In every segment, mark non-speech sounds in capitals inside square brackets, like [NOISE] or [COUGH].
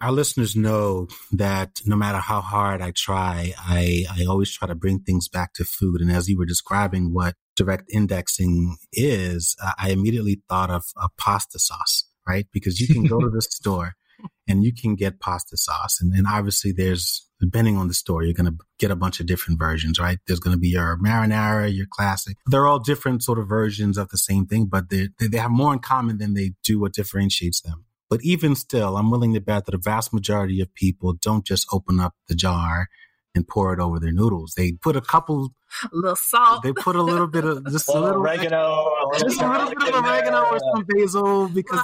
our listeners know that no matter how hard I try, I, I always try to bring things back to food. And as you were describing what direct indexing is, uh, I immediately thought of a pasta sauce, right? Because you can go to the [LAUGHS] store and you can get pasta sauce. And, and obviously there's, depending on the store, you're going to get a bunch of different versions, right? There's going to be your marinara, your classic. They're all different sort of versions of the same thing, but they, they have more in common than they do what differentiates them. But even still, I'm willing to bet that a vast majority of people don't just open up the jar and pour it over their noodles. They put a couple, a little salt. They put a little bit of [LAUGHS] just a little oregano, just a little bit of oregano or some basil because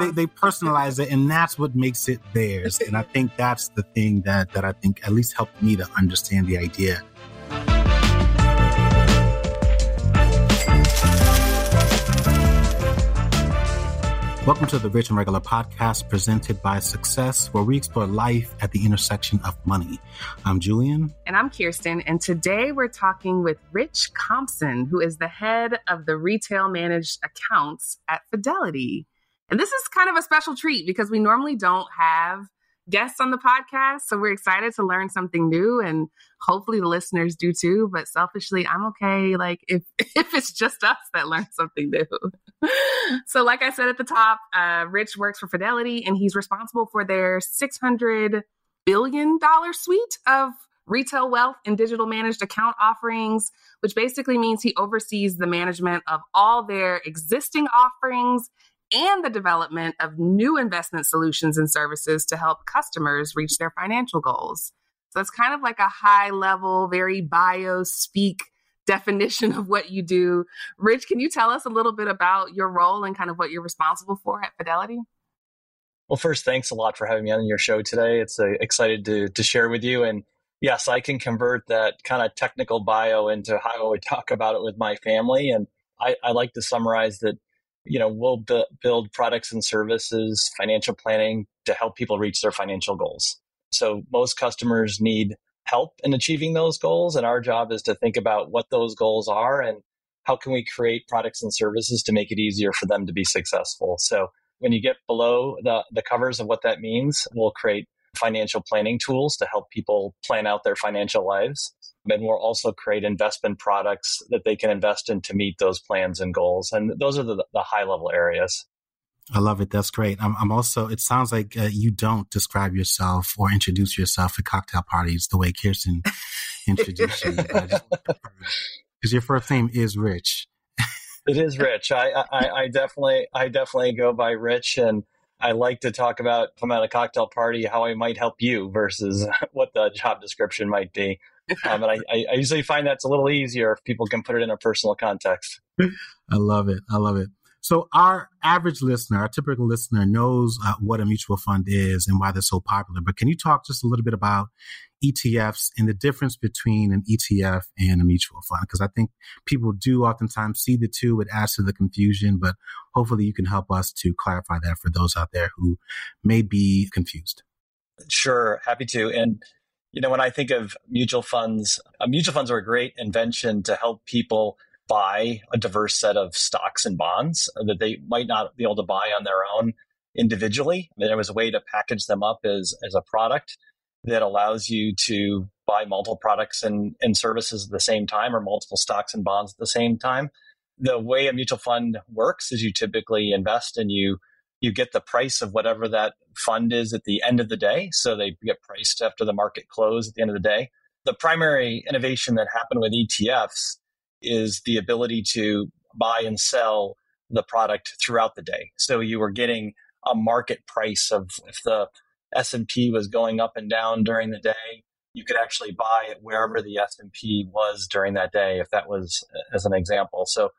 they, they personalize it, and that's what makes it theirs. and I think that's the thing that that I think at least helped me to understand the idea Welcome to the Rich and Regular podcast presented by Success, where we explore life at the intersection of money. I'm Julien. And I'm Kiersten. And today we're talking with Rich Compson, who is the head of the retail managed accounts at Fidelity. And this is kind of a special treat because we normally don't have guests on the podcast. So we're excited to learn something new and hopefully the listeners do too. But selfishly, I'm okay. Like if, [LAUGHS] if it's just us that learn something new. [LAUGHS] so like I said at the top, uh, Rich works for Fidelity and he's responsible for their 600 billion dollar suite of retail wealth and digital managed account offerings, which basically means he oversees the management of all their existing offerings and the development of new investment solutions and services to help customers reach their financial goals. So it's kind of like a high level, very bio speak [LAUGHS] definition of what you do. Rich, can you tell us a little bit about your role and kind of what you're responsible for at Fidelity? Well, first, thanks a lot for having me on your show today. It's uh, excited to to share with you. And yes, I can convert that kind of technical bio into how I would talk about it with my family. And I, I like to summarize that you know, we'll bu- build products and services, financial planning to help people reach their financial goals. So most customers need help in achieving those goals. And our job is to think about what those goals are and how can we create products and services to make it easier for them to be successful. So when you get below the, the covers of what that means, we'll create financial planning tools to help people plan out their financial lives. And we'll also create investment products that they can invest in to meet those plans and goals. And those are the, the high level areas. I love it. That's great. I'm, I'm also, it sounds like uh, you don't describe yourself or introduce yourself at cocktail parties the way Kiersten [LAUGHS] introduced you. Because your first name is Rich. [LAUGHS] it is Rich. I, I, I definitely, I definitely go by Rich and I like to talk about, if I'm at a cocktail party, how I might help you versus [LAUGHS] what the job description might be. Um, and I, I usually find that's a little easier if people can put it in a personal context. I love it. I love it. So our average listener, our typical listener knows uh, what a mutual fund is and why they're so popular. But can you talk just a little bit about ETFs and the difference between an ETF and a mutual fund? Because I think people do oftentimes see the two. It adds to the confusion, but hopefully you can help us to clarify that for those out there who may be confused. Sure, happy to. And you know, when I think of mutual funds, uh, mutual funds are a great invention to help people buy a diverse set of stocks and bonds that they might not be able to buy on their own individually. There was a way to package them up as, as a product that allows you to buy multiple products and, and services at the same time or multiple stocks and bonds at the same time. The way a mutual fund works is you typically invest and you you get the price of whatever that fund is at the end of the day. So they get priced after the market close at the end of the day. The primary innovation that happened with ETFs is the ability to buy and sell the product throughout the day. So you were getting a market price of if the S&P was going up and down during the day, you could actually buy it wherever the S&P was during that day if that was uh, as an example. So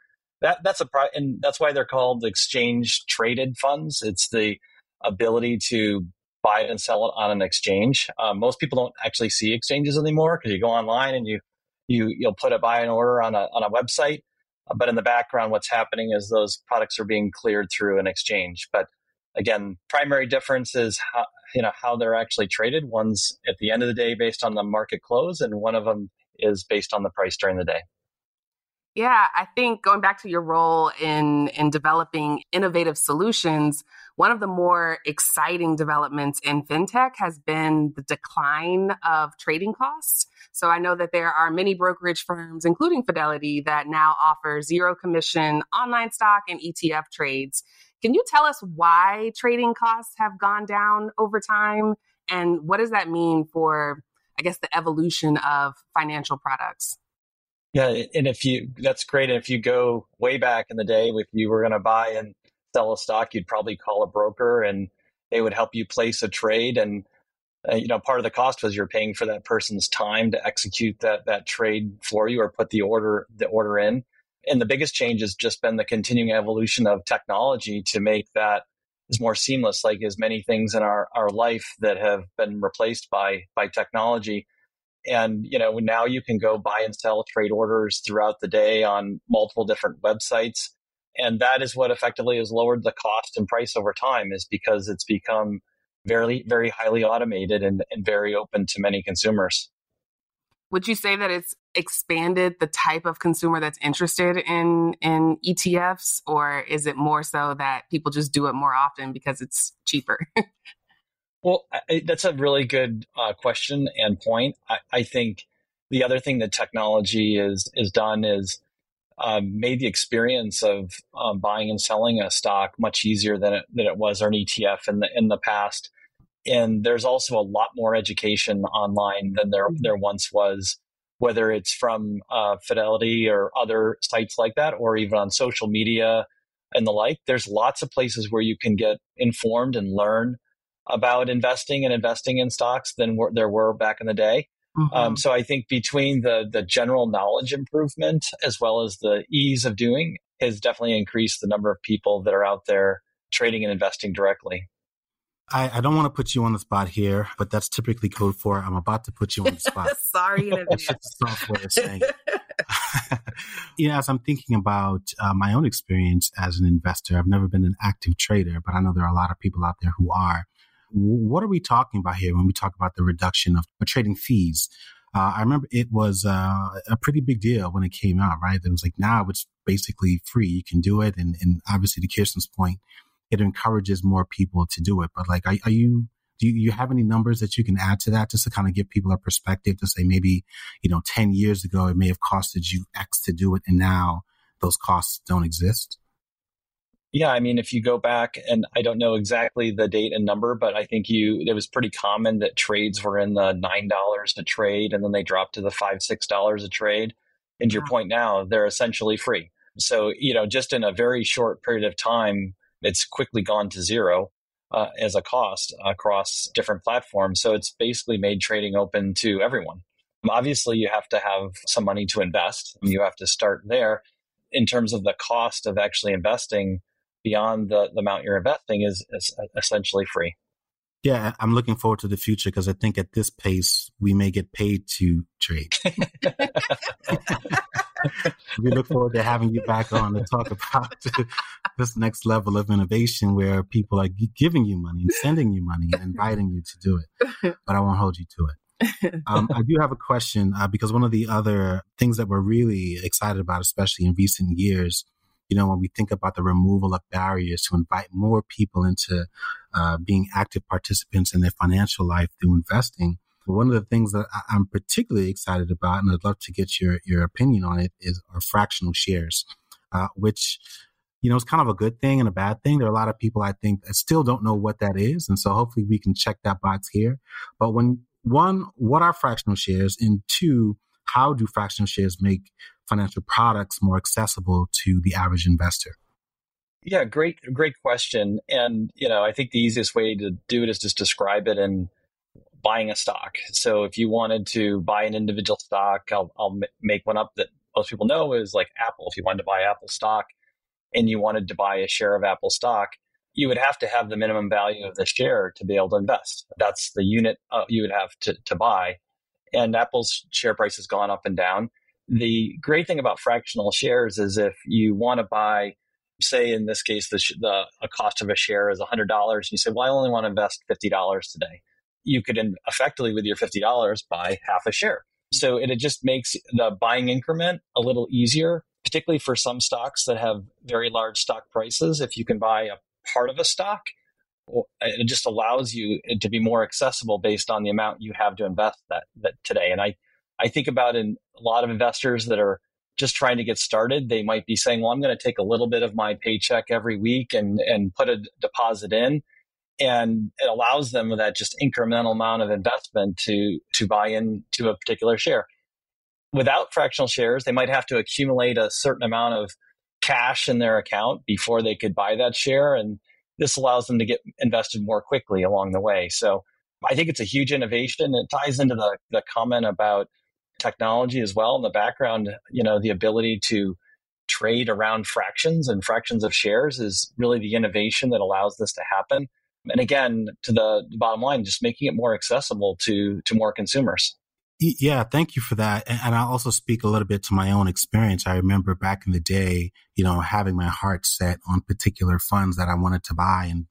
that that's a pro- and that's why they're called exchange traded funds. It's the ability to buy it and sell it on an exchange. Um, most people don't actually see exchanges anymore because you go online and you you you'll put a buy and order on a on a website, uh, but in the background, what's happening is those products are being cleared through an exchange. But again, primary difference is how you know how they're actually traded. One's at the end of the day based on the market close, and one of them is based on the price during the day. Yeah, I think going back to your role in in developing innovative solutions, one of the more exciting developments in fintech has been the decline of trading costs. So I know that there are many brokerage firms, including Fidelity, that now offer zero commission online stock and ETF trades. Can you tell us why trading costs have gone down over time? And what does that mean for, I guess, the evolution of financial products? Yeah, and if you that's great. And if you go way back in the day, if you were going to buy and sell a stock, you'd probably call a broker, and they would help you place a trade. And uh, you know, part of the cost was you're paying for that person's time to execute that that trade for you or put the order the order in. And the biggest change has just been the continuing evolution of technology to make that is more seamless. Like as many things in our our life that have been replaced by by technology and you know now you can go buy and sell trade orders throughout the day on multiple different websites. And that is what effectively has lowered the cost and price over time is because it's become very very highly automated and, and very open to many consumers. Would you say that it's expanded the type of consumer that's interested in in ETFs or is it more so that people just do it more often because it's cheaper [LAUGHS] Well, I, that's a really good uh, question and point. I, I, think the other thing that technology is is done is um, made the experience of um, buying and selling a stock much easier than it than it was or an ETF in the in the past. And there's also a lot more education online than there mm-hmm. there once was, whether it's from uh, Fidelity or other sites like that, or even on social media and the like. There's lots of places where you can get informed and learn about investing and investing in stocks than there were back in the day. Mm-hmm. Um, so I think between the the general knowledge improvement as well as the ease of doing has definitely increased the number of people that are out there trading and investing directly. I, I don't want to put you on the spot here, but that's typically code for I'm about to put you on the [LAUGHS] spot. Sorry in [LAUGHS] advance. software saying. [LAUGHS] you know, as I'm thinking about uh, my own experience as an investor, I've never been an active trader, but I know there are a lot of people out there who are. What are we talking about here when we talk about the reduction of trading fees? Uh, I remember it was uh, a pretty big deal when it came out, right? It was like now it's basically free. You can do it. And, and obviously, to Kiersten's point, it encourages more people to do it. But like, are, are you, do you, you, have any numbers that you can add to that just to kind of give people a perspective to say maybe, you know, 10 years ago, it may have costed you X to do it. And now those costs don't exist? Yeah, I mean, if you go back, and I don't know exactly the date and number, but I think you it was pretty common that trades were in the nine dollars a trade, and then they dropped to the five six dollars a trade. And to your point now, they're essentially free. So you know, just in a very short period of time, it's quickly gone to zero uh, as a cost across different platforms. So it's basically made trading open to everyone. Obviously, you have to have some money to invest. You have to start there. In terms of the cost of actually investing, beyond the, the amount you're investing is, is essentially free. Yeah, I'm looking forward to the future because I think at this pace we may get paid to trade. [LAUGHS] we look forward to having you back on to talk about [LAUGHS] this next level of innovation where people are giving you money and sending you money and inviting you to do it. [LAUGHS] But I won't hold you to it. Um, I do have a question uh, because one of the other things that we're really excited about, especially in recent years, you know, when we think about the removal of barriers to invite more people into uh, being active participants in their financial life through investing, one of the things that I'm particularly excited about, and I'd love to get your, your opinion on it, is our fractional shares, uh, which, you know, is kind of a good thing and a bad thing. There are a lot of people I think that still don't know what that is. And so hopefully we can check that box here. But when one, what are fractional shares? And two, how do fractional shares make financial products more accessible to the average investor? Yeah, great, great question. And, you know, I think the easiest way to do it is just describe it in buying a stock. So if you wanted to buy an individual stock, I'll, I'll make one up that most people know is like Apple. If you wanted to buy Apple stock and you wanted to buy a share of Apple stock, you would have to have the minimum value of the share to be able to invest. That's the unit uh, you would have to, to buy. And Apple's share price has gone up and down the great thing about fractional shares is if you want to buy, say in this case, the, the a cost of a share is $100, and you say, well, I only want to invest $50 today. You could in, effectively, with your $50, buy half a share. So it, it just makes the buying increment a little easier particularly for some stocks that have very large stock prices. If you can buy a part of a stock, it just allows you eh, to be more accessible based on the amount you have to invest that, that today. And I, I think about in a lot of investors that are just trying to get started, they might be saying, well, I'm going to take a little bit of my paycheck every week and, and put a deposit in. And it allows them that just incremental amount of investment to, to buy into a particular share. Without fractional shares, they might have to accumulate a certain amount of cash in their account before they could buy that share. And this allows them to get invested more quickly along the way. So I think it's a huge innovation. It ties into the, the comment about technology as well in the background. You know, the ability to trade around fractions and fractions of shares is really the innovation that allows this to happen. And again, to the bottom line, just making it more accessible to to more consumers. Yeah, thank you for that. And I'll also speak a little bit to my own experience. I remember back in the day, you know, having my heart set on particular funds that I wanted to buy and,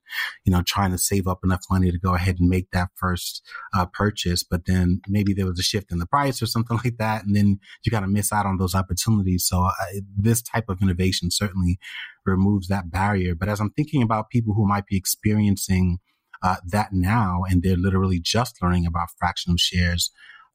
you know, trying to save up enough money to go ahead and make that first uh, purchase. But then maybe there was a shift in the price or something [LAUGHS] like that. And then you kind of miss out on those opportunities. So uh, this type of innovation certainly removes that barrier. But as I'm thinking about people who might be experiencing uh, that now and they're literally just learning about fractional shares,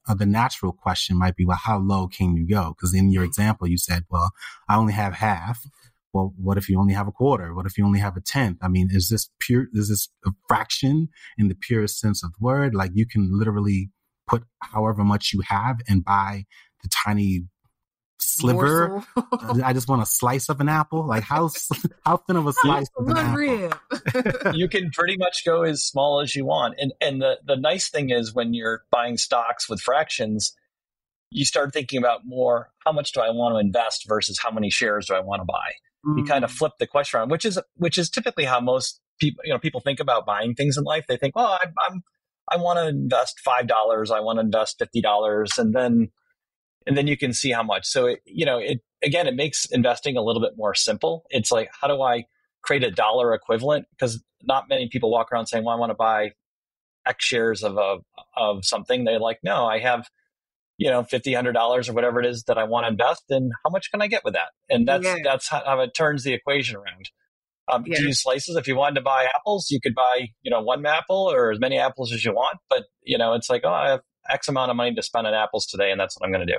uh, the natural question might be, well, how low can you go? Because in your example, you said, well, I only have half. Well, what if you only have a quarter? What if you only have a tenth? I mean, is this pure, is this a fraction in the purest sense of the word? Like you can literally put however much you have and buy the tiny sliver. I just want a slice of an apple. Like how [LAUGHS] how thin of a slice of an apple? [LAUGHS] you can pretty much go as small as you want. And and the the nice thing is when you're buying stocks with fractions, you start thinking about more how much do I want to invest versus how many shares do I want to buy. Mm. You kind of flip the question around, which is which is typically how most people you know people think about buying things in life. They think, well, I, I'm I want to invest five dollars, I want to invest fifty dollars, and then and then you can see how much. So it, you know, it again, it makes investing a little bit more simple. It's like, how do I create a dollar equivalent? Because not many people walk around saying, "Well, I want to buy X shares of a of something." They're like, "No, I have." You know, fifty, hundred dollars or whatever it is that I want to invest, and how much can I get with that? And that's yeah. that's how it turns the equation around. Um, yeah. To use slices, if you wanted to buy apples, you could buy you know one apple or as many apples as you want. But you know, it's like, oh, I have X amount of money to spend on apples today, and that's what I'm going to do.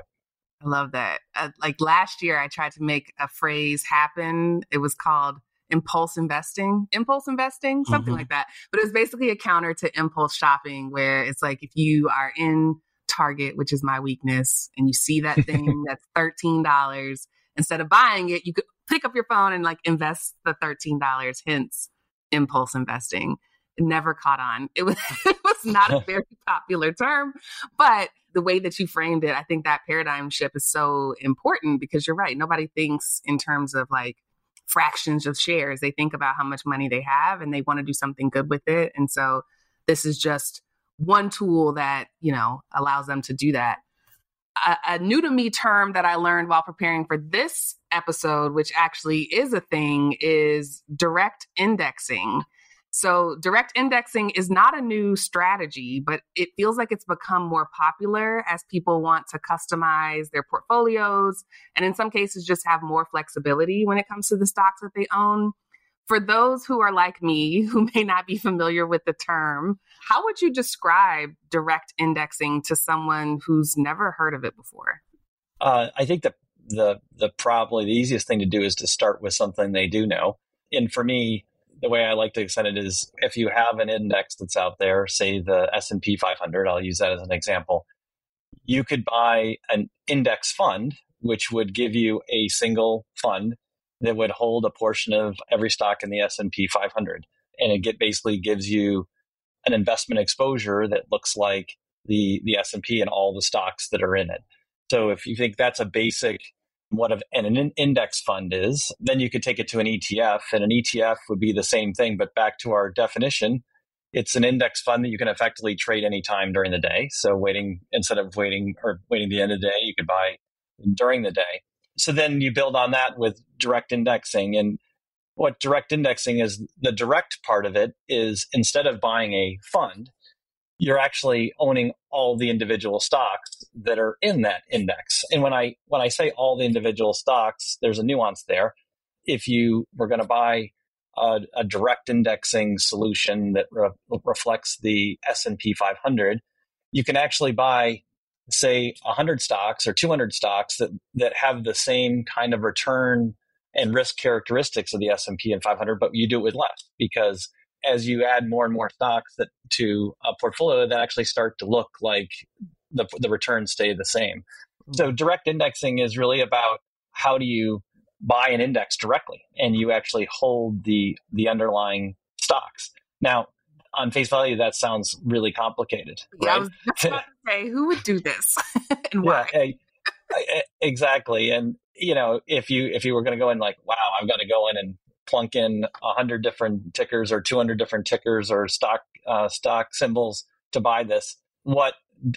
I love that. Uh, like last year, I tried to make a phrase happen. It was called impulse investing, impulse investing, something mm-hmm. like that. But it was basically a counter to impulse shopping, where it's like if you are in Target, which is my weakness, and you see that [LAUGHS] thing that's $13, instead of buying it, you could pick up your phone and like invest the $13, hence impulse investing. Never caught on. It was, [LAUGHS] it was not a [LAUGHS] very popular term, but the way that you framed it, I think that paradigm shift is so important because you're right. Nobody thinks in terms of like fractions of shares. They think about how much money they have and they want to do something good with it. And so this is just one tool that, you know, allows them to do that. A, a new to me term that I learned while preparing for this episode, which actually is a thing, is direct indexing. So, direct indexing is not a new strategy, but it feels like it's become more popular as people want to customize their portfolios and, in some cases, just have more flexibility when it comes to the stocks that they own. For those who are like me, [LAUGHS] who may not be familiar with the term, how would you describe direct indexing to someone who's never heard of it before? Uh, I think that the the probably the easiest thing to do is to start with something they do know. And for me, the way I like to extend it is if you have an index that's out there, say the S&P 500, I'll use that as an example. You could buy an index fund, which would give you a single fund that would hold a portion of every stock in the S&P 500. And it get, basically gives you an investment exposure that looks like the, the S&P and all the stocks that are in it. So if you think that's a basic what an index fund is. Then you could take it to an ETF, and an ETF would be the same thing. But back to our definition, it's an index fund that you can effectively trade anytime during the day. So waiting instead of waiting or waiting the end of the day, you could buy during the day. So then you build on that with direct indexing. And what direct indexing is, the direct part of it is instead of buying a fund, you're actually owning all the individual stocks that are in that index. And when I when I say all the individual stocks, there's a nuance there. If you were going to buy a, a, direct indexing solution that re- reflects the S&P 500, you can actually buy say 100 stocks or 200 stocks that that have the same kind of return and risk characteristics of the S&P and 500, but you do it with less because as you add more and more stocks that to a portfolio that actually start to look like the, the returns stay the same. Mm-hmm. So direct indexing is really about how do you buy an index directly and you actually hold the the underlying stocks. Now, on face value, that sounds really complicated. Yeah, right? Say, who would do this [LAUGHS] and why? Yeah, exactly. And you know, if you if you were going to go in like, wow, I've got to go in and plunk in a hundred different tickers or two hundred different tickers or stock uh, stock symbols to buy this, what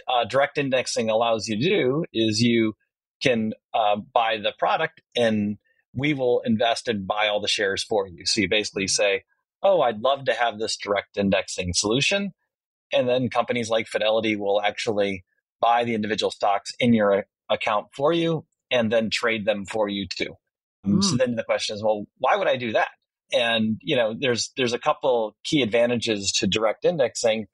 uh, direct indexing allows you to do is you can uh, buy the product and we will invest and buy all the shares for you. So you basically say, oh, I'd love to have this direct indexing solution. And then companies like Fidelity will actually buy the individual stocks in your account for you and then trade them for you too. Um, mm. So then the question is, well, why would I do that? And you know, there's there's a couple key advantages to direct indexing.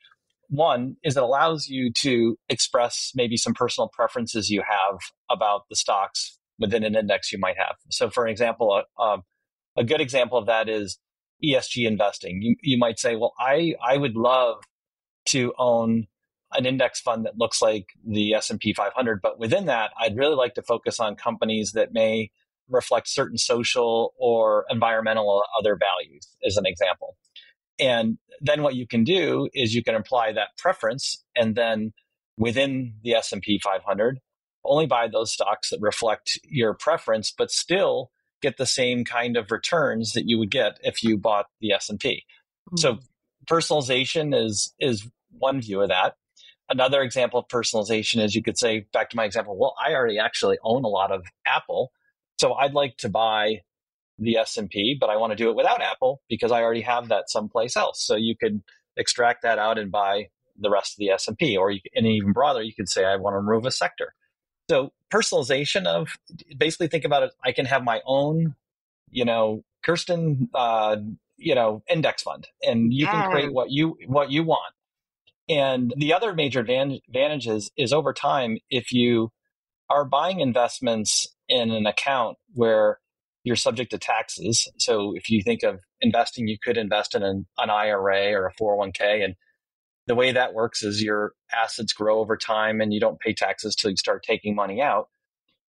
One is it allows you to express maybe some personal preferences you have about the stocks within an index you might have. So, for example, a, a, a good example of that is ESG investing. You, you might say, well, I, I would love to own an index fund that looks like the S&P 500, but within that, I'd really like to focus on companies that may reflect certain social or environmental or other values as an example. And then what you can do is you can apply that preference and then within the S&P 500 only buy those stocks that reflect your preference but still get the same kind of returns that you would get if you bought the S&P. Mm-hmm. So personalization is is one view of that. Another example of personalization is you could say back to my example, well, I already actually own a lot of Apple, so I'd like to buy the S&P, but I want to do it without Apple because I already have that someplace else. So you could extract that out and buy the rest of the S&P or you, and even broader, you could say I want to remove a sector. So personalization of basically think about it. I can have my own, you know, Kiersten, uh, you know, index fund, and you yeah. can create what you what you want. And the other major advantage is, is over time, if you are buying investments in an account where you're subject to taxes. So if you think of investing, you could invest in an, an IRA or a 401k, and the way that works is your assets grow over time and you don't pay taxes till you start taking money out.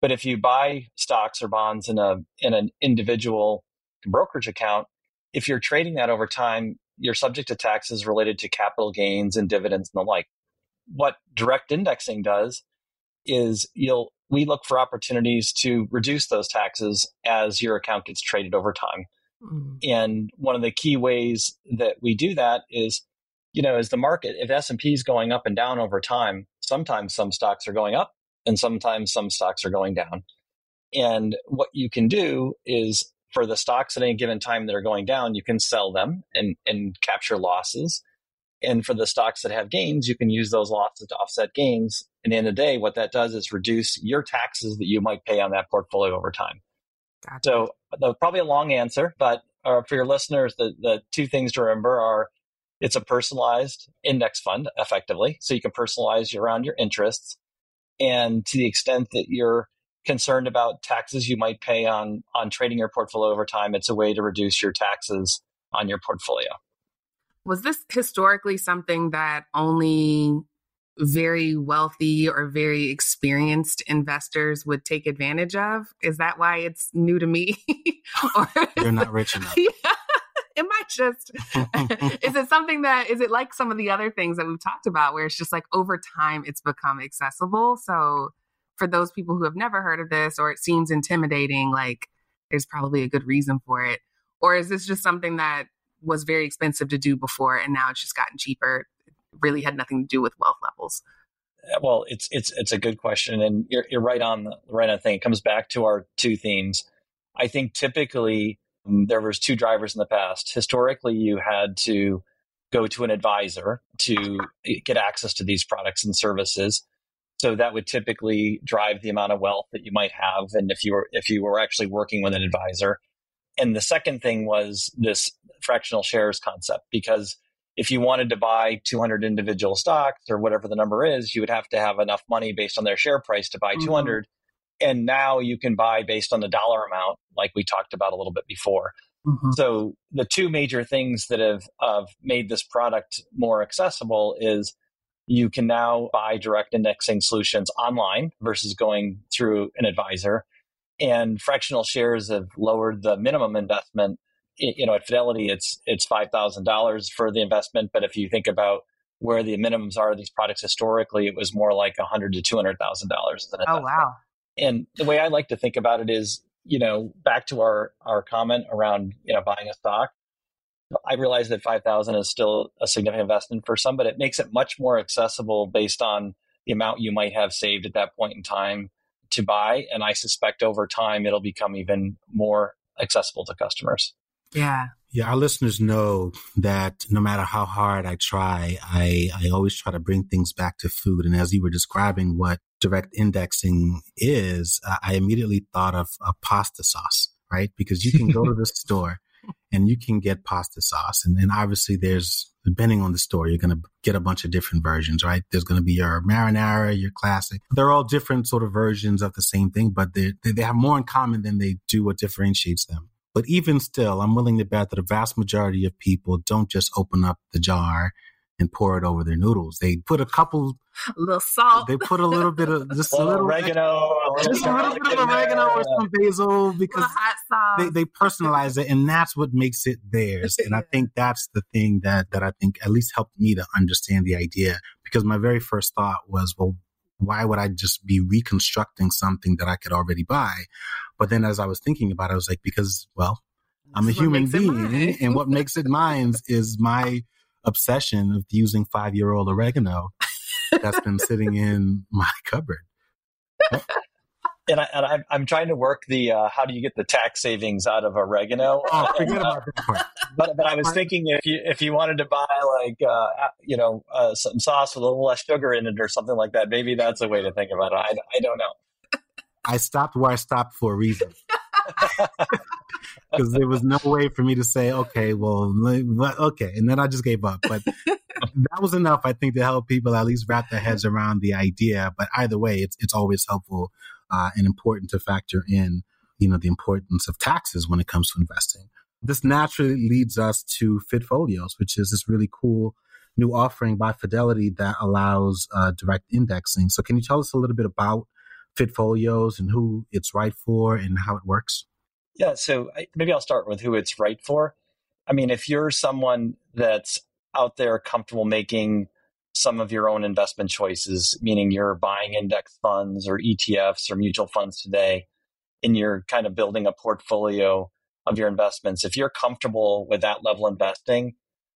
But if you buy stocks or bonds in a in an individual brokerage account, if you're trading that over time, you're subject to taxes related to capital gains and dividends and the like. What direct indexing does is you'll we look for opportunities to reduce those taxes as your account gets traded over time. Mm. And one of the key ways that we do that is you know, as the market, if S&P is going up and down over time, sometimes some stocks are going up and sometimes some stocks are going down. And what you can do is for the stocks at any given time that are going down, you can sell them and, and capture losses. And for the stocks that have gains, you can use those losses to offset gains. And in the, the day, what that does is reduce your taxes that you might pay on that portfolio over time. Gotcha. So, probably a long answer, but uh, for your listeners, the, the two things to remember are it's a personalized index fund, effectively. So you can personalize around your interests. And to the extent that you're concerned about taxes you might pay on, on trading your portfolio over time, it's a way to reduce your taxes on your portfolio. Was this historically something that only very wealthy or very experienced investors would take advantage of? Is that why it's new to me? [LAUGHS] or... You're not rich enough. [LAUGHS] yeah. Am I just, [LAUGHS] is it something that, is it like some of the other things that we've talked about where it's just like over time it's become accessible? So for those people who have never heard of this or it seems intimidating, like there's probably a good reason for it. Or is this just something that was very expensive to do before and now it's just gotten cheaper? It really had nothing to do with wealth levels. Well, it's it's it's a good question, and you're you're right on the right on the thing. It comes back to our two themes. I think typically um, there was two drivers in the past. Historically, you had to go to an advisor to get access to these products and services. So that would typically drive the amount of wealth that you might have, and if you were if you were actually working with an advisor. And the second thing was this fractional shares concept, because if you wanted to buy 200 individual stocks or whatever the number is, you would have to have enough money based on their share price to buy mm-hmm. 200. And now you can buy based on the dollar amount, like we talked about a little bit before. Mm-hmm. So the two major things that have, have made this product more accessible is you can now buy direct indexing solutions online versus going through an advisor. And fractional shares have lowered the minimum investment you know, at Fidelity, it's it's five thousand dollars for the investment. But if you think about where the minimums are of these products historically, it was more like a hundred to two hundred thousand dollars. Oh wow! And the way I like to think about it is, you know, back to our our comment around you know buying a stock. I realize that five thousand is still a significant investment for some, but it makes it much more accessible based on the amount you might have saved at that point in time to buy. And I suspect over time it'll become even more accessible to customers. Yeah. Yeah, our listeners know that no matter how hard I try, I, I always try to bring things back to food. And as you were describing what direct indexing is, I immediately thought of a pasta sauce, right? Because you can go to the [LAUGHS] store and you can get pasta sauce. And, and obviously there's, depending on the store, you're going to get a bunch of different versions, right? There's going to be your marinara, your classic. They're all different sort of versions of the same thing, but they, they have more in common than they do what differentiates them. But even still, I'm willing to bet that a vast majority of people don't just open up the jar and pour it over their noodles. They put a couple, a little salt. They put a little bit of just a little oregano, just a little bit of oregano or some basil because they, they personalize it, and that's what makes it theirs. And I think that's the thing that that I think at least helped me to understand the idea. Because my very first thought was, well, why would I just be reconstructing something that I could already buy? But then as I was thinking about it, I was like, because, well, I'm a human being and what makes it mine is my obsession of using five year old oregano that's been sitting in my cupboard. [LAUGHS] and, I, am trying to work the uh, how do you get the tax savings out of oregano? [LAUGHS] Oh, forget about that part. But, but I was thinking if you if you wanted to buy like uh, you know uh, some sauce with a little less sugar in it or something like that, maybe that's a way to think about it. I, I don't know. I stopped where I stopped for a reason. [LAUGHS] Because there was no way for me to say, okay, well, okay. And then I just gave up. But [LAUGHS] that was enough, I think, to help people at least wrap their heads around the idea. But either way, it's, it's always helpful uh, and important to factor in, you know, the importance of taxes when it comes to investing. This naturally leads us to FidFolios, which is this really cool new offering by Fidelity that allows uh, direct indexing. So can you tell us a little bit about FidFolios and who it's right for and how it works? Yeah, so maybe I'll start with who it's right for. I mean, if you're someone that's out there comfortable making some of your own investment choices, meaning you're buying index funds or ETFs or mutual funds today, and you're kind of building a portfolio of your investments. If you're comfortable with that level investing,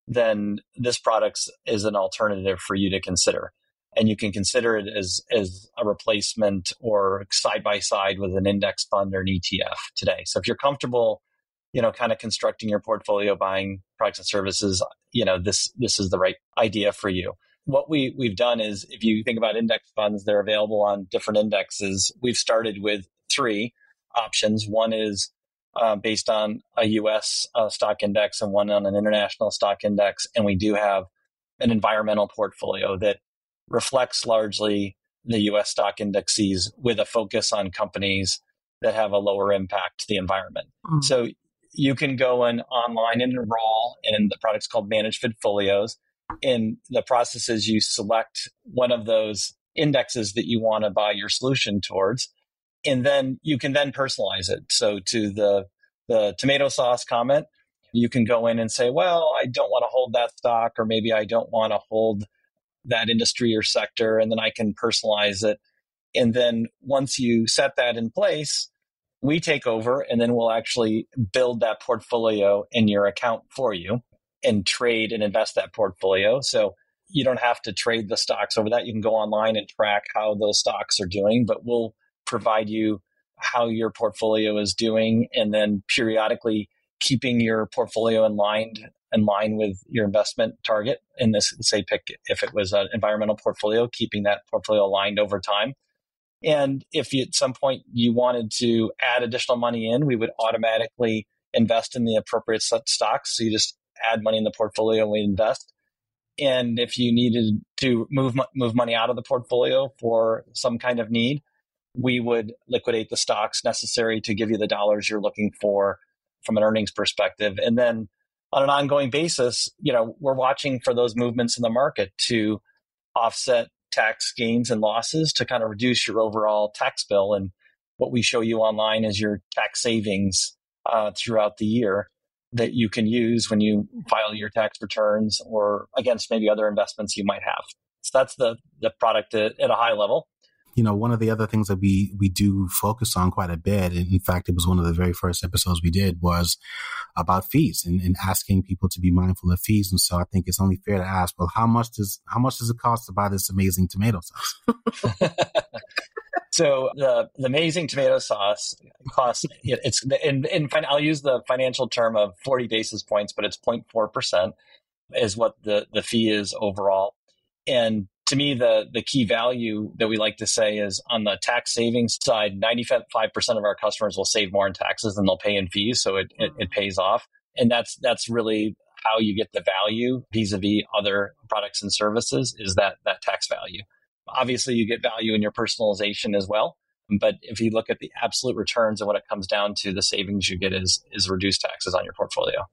then this product is an alternative for you to consider. And you can consider it as, as a replacement or side by side with an index fund or an ETF today. So if you're comfortable, you know, kind of constructing your portfolio, buying products and services, you know, this this is the right idea for you what we, we've done is if you think about index funds, they're available on different indexes. We've started with three options. One is uh, based on a US uh, stock index and one on an international stock index. And we do have an environmental portfolio that reflects largely the US stock indexes with a focus on companies that have a lower impact to the environment. Mm. So you can go in online and enroll in the product's called Managed Portfolios. in the process is you select one of those indexes that you want to buy your solution towards and then you can then personalize it so to the the tomato sauce comment you can go in and say well i don't want to hold that stock or maybe i don't want to hold that industry or sector and then i can personalize it and then once you set that in place we take over and then we'll actually build that portfolio in your account for you and trade and invest that portfolio. So you don't have to trade the stocks over that. You can go online and track how those stocks are doing, but we'll provide you how your portfolio is doing and then periodically keeping your portfolio in line in line with your investment target. In this, say, pick if it was an environmental portfolio, keeping that portfolio aligned over time. And if you, at some point you wanted to add additional money in, we would automatically invest in the appropriate stocks. So you just add money in the portfolio and we invest. And if you needed to move move money out of the portfolio for some kind of need, we would liquidate the stocks necessary to give you the dollars you're looking for from an earnings perspective. And then on an ongoing basis, you know, we're watching for those movements in the market to offset tax gains and losses to kind of reduce your overall tax bill. And what we show you online is your tax savings uh, throughout the year that you can use when you file your tax returns or against maybe other investments you might have. So that's the the product at, at a high level you know, one of the other things that we, we do focus on quite a bit, and in fact, it was one of the very first episodes we did was about fees and, and asking people to be mindful of fees. And so I think it's only fair to ask, well, how much does, how much does it cost to buy this amazing tomato sauce? [LAUGHS] so the, the amazing tomato sauce costs, it's, in, in, I'll use the financial term of 40 basis points, but it's 0.4% is what the, the fee is overall. And to me, the the key value that we like to say is on the tax savings side, 95% of our customers will save more in taxes than they'll pay in fees. So it, it, it pays off. And that's that's really how you get the value vis-a-vis other products and services is that that tax value. Obviously, you get value in your personalization as well. But if you look at the absolute returns and what it comes down to, the savings you get is is reduced taxes on your portfolio.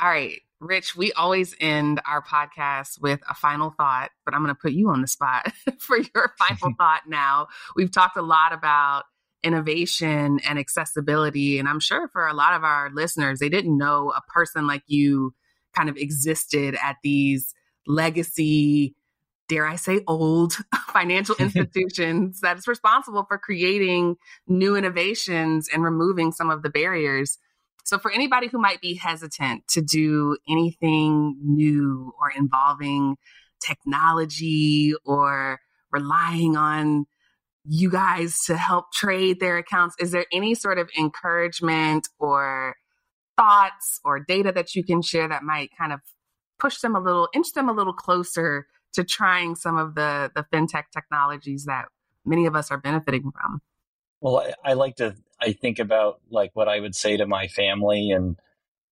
All right. Rich, we always end our podcast with a final thought, but I'm going to put you on the spot [LAUGHS] for your final [LAUGHS] thought now. We've talked a lot about innovation and accessibility. And I'm sure for a lot of our listeners, they didn't know a person like you kind of existed at these legacy, dare I say, old [LAUGHS] financial institutions that's responsible for creating new innovations and removing some of the barriers so, for anybody who might be hesitant to do anything new or involving technology or relying on you guys to help trade their accounts, is there any sort of encouragement or thoughts or data that you can share that might kind of push them a little, inch them a little closer to trying some of the the fintech technologies that many of us are benefiting from? Well, I, I like to I think about like what I would say to my family and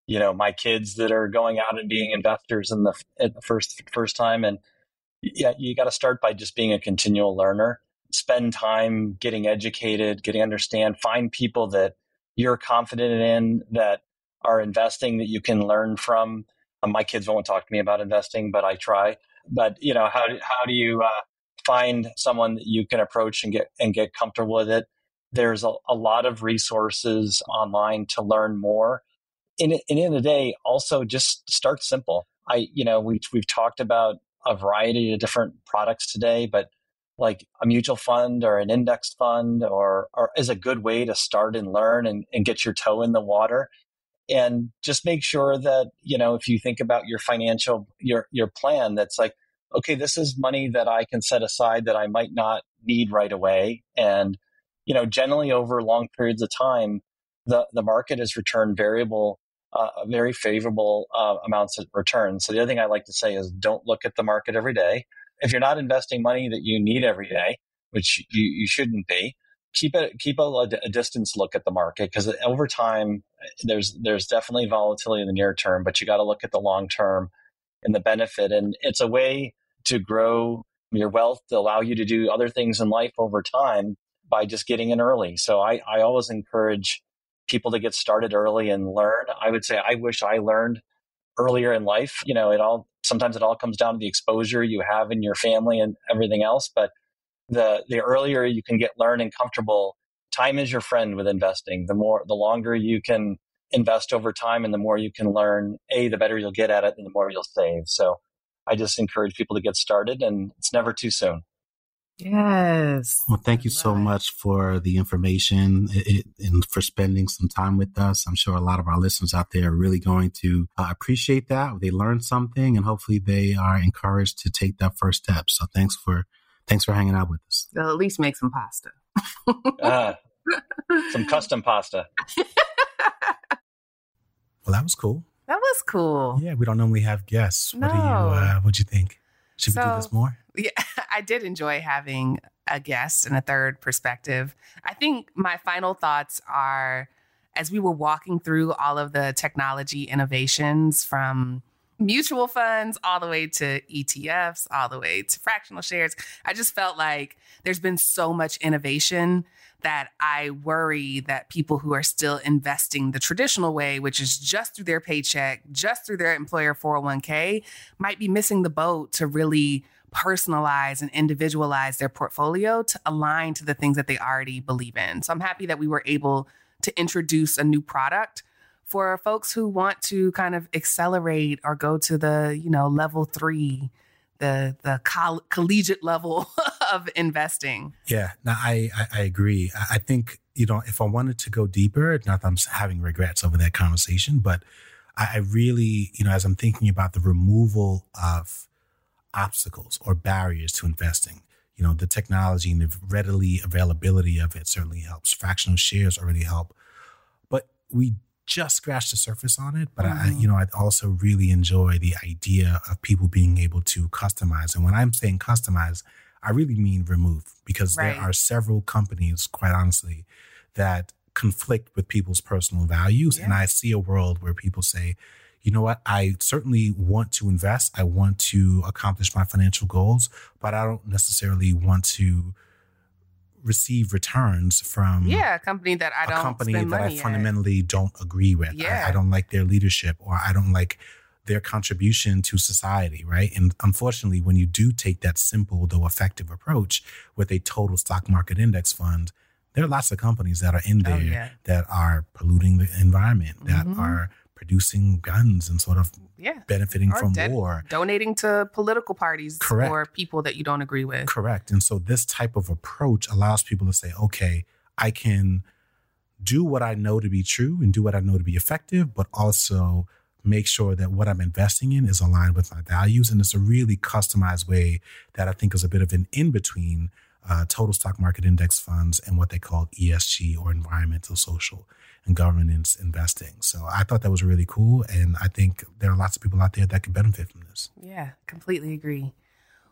you know my kids that are going out and being investors in the, the first first time. And yeah you got to start by just being a continual learner. Spend time getting educated getting understand find people that you're confident in that are investing that you can learn from. Um, my kids won't talk to me about investing but i try. But you know how, how do you uh, find someone that you can approach and get and get comfortable with it there's a, a lot of resources online to learn more. In, in the end of the day, also just start simple. I, you know, we, we've talked about a variety of different products today, but like a mutual fund or an indexed fund or, or is a good way to start and learn and, and get your toe in the water and just make sure that you know if you think about your financial your your plan that's like okay this is money that i can set aside that i might not need right away and you know, generally over long periods of time, the, the market has returned variable, uh, very favorable uh, amounts of return. So the other thing I like to say is don't look at the market every day. If you're not investing money that you need every day, which you, you shouldn't be, keep it keep a, a distance look at the market because over time there's there's definitely volatility in the near term, but you got to look at the long term and the benefit. And it's a way to grow your wealth to allow you to do other things in life over time by just getting in early. So I, I always encourage people to get started early and learn. I would say I wish I learned earlier in life. You know, it all sometimes it all comes down to the exposure you have in your family and everything else. But the the earlier you can get learned and comfortable, time is your friend with investing. The more the longer you can invest over time and the more you can learn, A, the better you'll get at it and the more you'll save. So I just encourage people to get started and it's never too soon. Yes. Well, thank you so much for the information it, and for spending some time with us. I'm sure a lot of our listeners out there are really going to uh, appreciate that. They learned something and hopefully they are encouraged to take that first step. So thanks for, thanks for hanging out with us. They'll at least make some pasta. [LAUGHS] uh, some custom pasta. [LAUGHS] well, that was cool. That was cool. Yeah, we don't normally have guests. No. What do you uh what do you think? Should we do this more? Yeah, [LAUGHS] I did enjoy having a guest and a third perspective. I think my final thoughts are as we were walking through all of the technology innovations from mutual funds all the way to ETFs, all the way to fractional shares, I just felt like there's been so much innovation that I worry that people who are still investing the traditional way, which is just through their paycheck, just through their employer 401k, might be missing the boat to really personalize and individualize their portfolio to align to the things that they already believe in. So I'm happy that we were able to introduce a new product for folks who want to kind of accelerate or go to the, you know, level 3, the the coll- collegiate level [LAUGHS] of investing. Yeah, no, I, I I agree. I, I think you know if I wanted to go deeper, not that I'm having regrets over that conversation, but I, I really you know as I'm thinking about the removal of obstacles or barriers to investing, you know the technology and the readily availability of it certainly helps. Fractional shares already help, but we just scratched the surface on it. But I, Mhm. you know, I also really enjoy the idea of people being able to customize. And when I'm saying customize, I really mean remove because Right. there are several companies, quite honestly, that conflict with people's personal values. And I see a world where people say, you know what, I certainly want to invest. I want to accomplish my financial goals, but I don't necessarily want to receive returns from Yeah, a company that I don't company that I money at. fundamentally don't agree with. Yeah. I, I don't like their leadership or I don't like their contribution to society, right? And unfortunately, when you do take that simple though effective approach with a total stock market index fund, there are lots of companies that are in Oh, there yeah. that are polluting the environment, that Mhm. are producing guns and sort of Yeah. benefiting Or from dead- war. Donating to political parties Correct. or people that you don't agree with. Correct. And so this type of approach allows people to say, okay, I can do what I know to be true and do what I know to be effective, but also make sure that what I'm investing in is aligned with my values. And it's a really customized way that I think is a bit of an in between uh, total stock market index funds and what they call ESG or environmental, social, and governance investing. So I thought that was really cool. And I think there are lots of people out there that could benefit from this. Yeah, completely agree.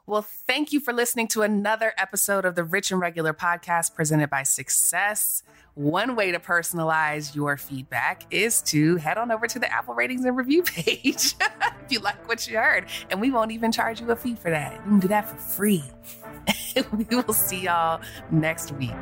Well, thank you for listening to another episode of the Rich and Regular podcast presented by Success. One way to personalize your feedback is to head on over to the Apple ratings and review [LAUGHS] page [LAUGHS] if you like what you heard. And we won't even charge you a fee for that. You can do that for free. [LAUGHS] we will see y'all next week.